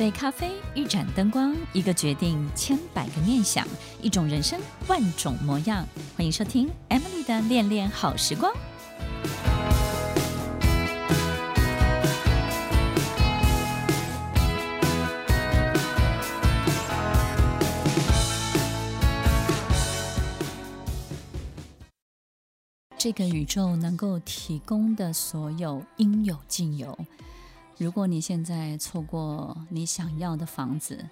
一杯咖啡，一盏灯光，一个决定，千百个念想，一种人生，万种模样。欢迎收听 Emily 的恋恋好时光。这个宇宙能够提供的所有，应有尽有。如果你现在错过你想要的房子，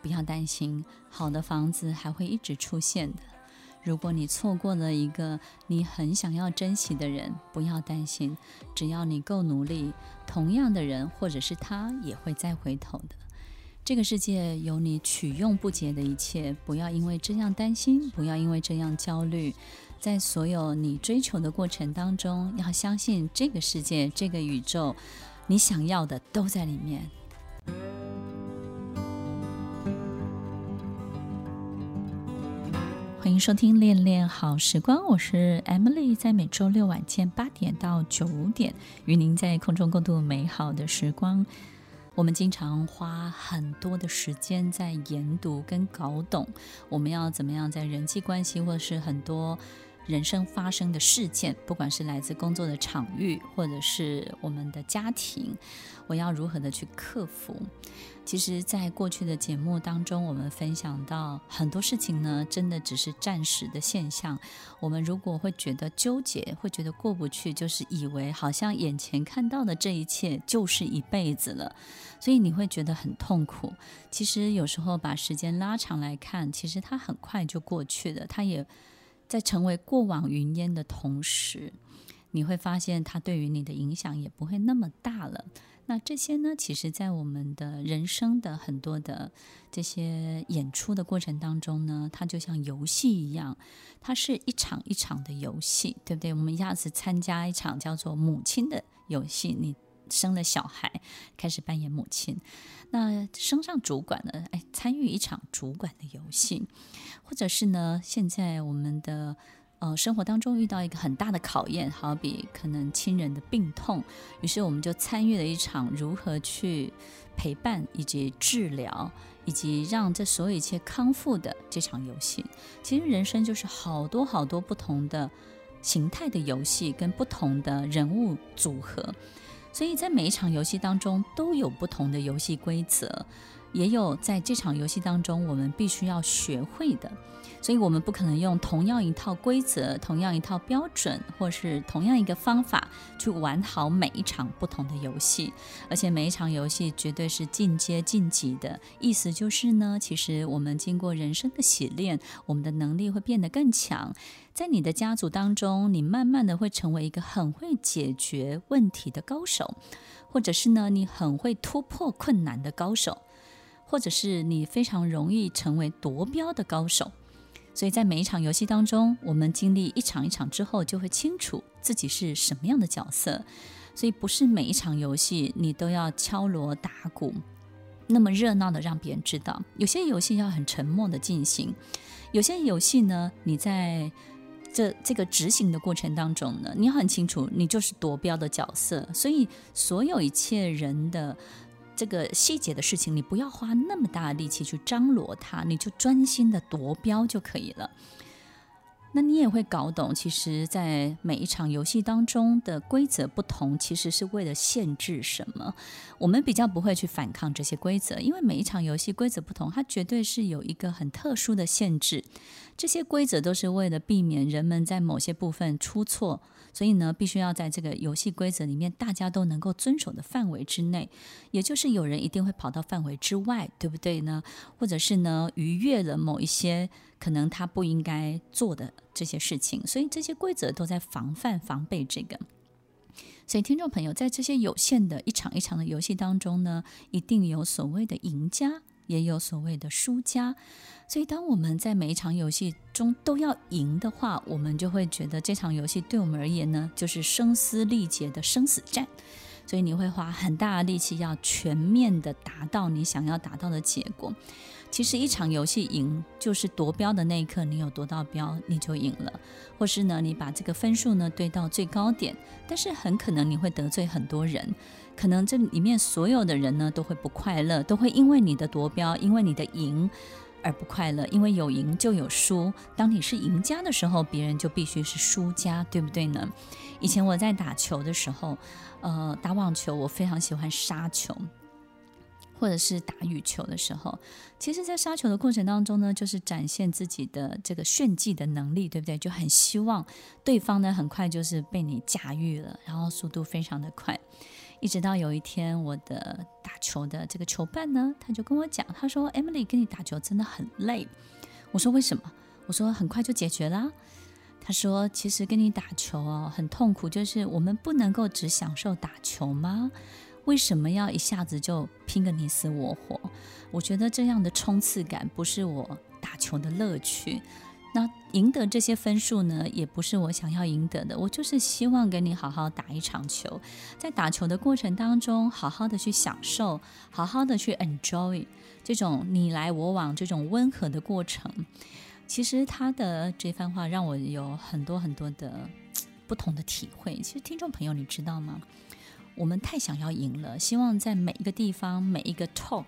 不要担心，好的房子还会一直出现的。如果你错过了一个你很想要珍惜的人，不要担心，只要你够努力，同样的人或者是他也会再回头的。这个世界有你取用不竭的一切，不要因为这样担心，不要因为这样焦虑。在所有你追求的过程当中，要相信这个世界，这个宇宙。你想要的都在里面。欢迎收听《恋恋好时光》，我是 Emily，在每周六晚间八点到九点，与您在空中共度美好的时光。我们经常花很多的时间在研读跟搞懂，我们要怎么样在人际关系，或是很多。人生发生的事件，不管是来自工作的场域，或者是我们的家庭，我要如何的去克服？其实，在过去的节目当中，我们分享到很多事情呢，真的只是暂时的现象。我们如果会觉得纠结，会觉得过不去，就是以为好像眼前看到的这一切就是一辈子了，所以你会觉得很痛苦。其实有时候把时间拉长来看，其实它很快就过去了，它也。在成为过往云烟的同时，你会发现它对于你的影响也不会那么大了。那这些呢，其实，在我们的人生的很多的这些演出的过程当中呢，它就像游戏一样，它是一场一场的游戏，对不对？我们一下子参加一场叫做母亲的游戏，你。生了小孩，开始扮演母亲，那升上主管呢，哎，参与一场主管的游戏，或者是呢，现在我们的呃生活当中遇到一个很大的考验，好比可能亲人的病痛，于是我们就参与了一场如何去陪伴以及治疗，以及让这所有一切康复的这场游戏。其实人生就是好多好多不同的形态的游戏，跟不同的人物组合。所以在每一场游戏当中都有不同的游戏规则，也有在这场游戏当中我们必须要学会的。所以我们不可能用同样一套规则、同样一套标准，或是同样一个方法去玩好每一场不同的游戏。而且每一场游戏绝对是进阶晋级的。意思就是呢，其实我们经过人生的洗练，我们的能力会变得更强。在你的家族当中，你慢慢的会成为一个很会解决问题的高手，或者是呢，你很会突破困难的高手，或者是你非常容易成为夺标的高手。所以在每一场游戏当中，我们经历一场一场之后，就会清楚自己是什么样的角色。所以不是每一场游戏你都要敲锣打鼓，那么热闹的让别人知道。有些游戏要很沉默的进行，有些游戏呢，你在这这个执行的过程当中呢，你很清楚，你就是夺标的角色。所以所有一切人的。这个细节的事情，你不要花那么大的力气去张罗它，你就专心的夺标就可以了。那你也会搞懂，其实，在每一场游戏当中的规则不同，其实是为了限制什么？我们比较不会去反抗这些规则，因为每一场游戏规则不同，它绝对是有一个很特殊的限制。这些规则都是为了避免人们在某些部分出错。所以呢，必须要在这个游戏规则里面，大家都能够遵守的范围之内，也就是有人一定会跑到范围之外，对不对呢？或者是呢，逾越了某一些可能他不应该做的这些事情，所以这些规则都在防范、防备这个。所以，听众朋友，在这些有限的一场一场的游戏当中呢，一定有所谓的赢家。也有所谓的输家，所以当我们在每一场游戏中都要赢的话，我们就会觉得这场游戏对我们而言呢，就是声嘶力竭的生死战。所以你会花很大的力气，要全面的达到你想要达到的结果。其实一场游戏赢，就是夺标的那一刻，你有夺到标，你就赢了；或是呢，你把这个分数呢堆到最高点，但是很可能你会得罪很多人，可能这里面所有的人呢都会不快乐，都会因为你的夺标，因为你的赢而不快乐。因为有赢就有输，当你是赢家的时候，别人就必须是输家，对不对呢？以前我在打球的时候，呃，打网球，我非常喜欢杀球。或者是打羽球的时候，其实，在杀球的过程当中呢，就是展现自己的这个炫技的能力，对不对？就很希望对方呢，很快就是被你驾驭了，然后速度非常的快。一直到有一天，我的打球的这个球伴呢，他就跟我讲，他说：“Emily，跟你打球真的很累。”我说：“为什么？”我说：“很快就解决了。”他说：“其实跟你打球哦，很痛苦，就是我们不能够只享受打球吗？”为什么要一下子就拼个你死我活？我觉得这样的冲刺感不是我打球的乐趣。那赢得这些分数呢，也不是我想要赢得的。我就是希望跟你好好打一场球，在打球的过程当中，好好的去享受，好好的去 enjoy 这种你来我往这种温和的过程。其实他的这番话让我有很多很多的不同的体会。其实听众朋友，你知道吗？我们太想要赢了，希望在每一个地方、每一个 talk、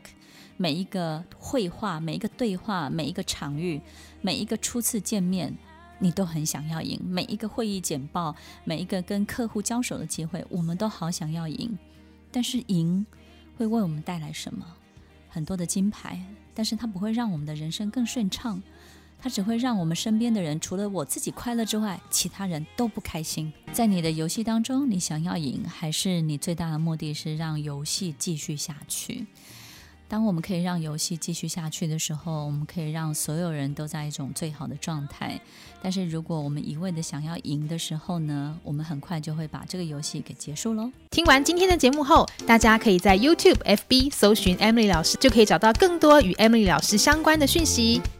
每一个会话、每一个对话、每一个场域、每一个初次见面，你都很想要赢。每一个会议简报、每一个跟客户交手的机会，我们都好想要赢。但是赢会为我们带来什么？很多的金牌，但是它不会让我们的人生更顺畅。它只会让我们身边的人，除了我自己快乐之外，其他人都不开心。在你的游戏当中，你想要赢，还是你最大的目的是让游戏继续下去？当我们可以让游戏继续下去的时候，我们可以让所有人都在一种最好的状态。但是如果我们一味的想要赢的时候呢，我们很快就会把这个游戏给结束喽。听完今天的节目后，大家可以在 YouTube、FB 搜寻 Emily 老师，就可以找到更多与 Emily 老师相关的讯息。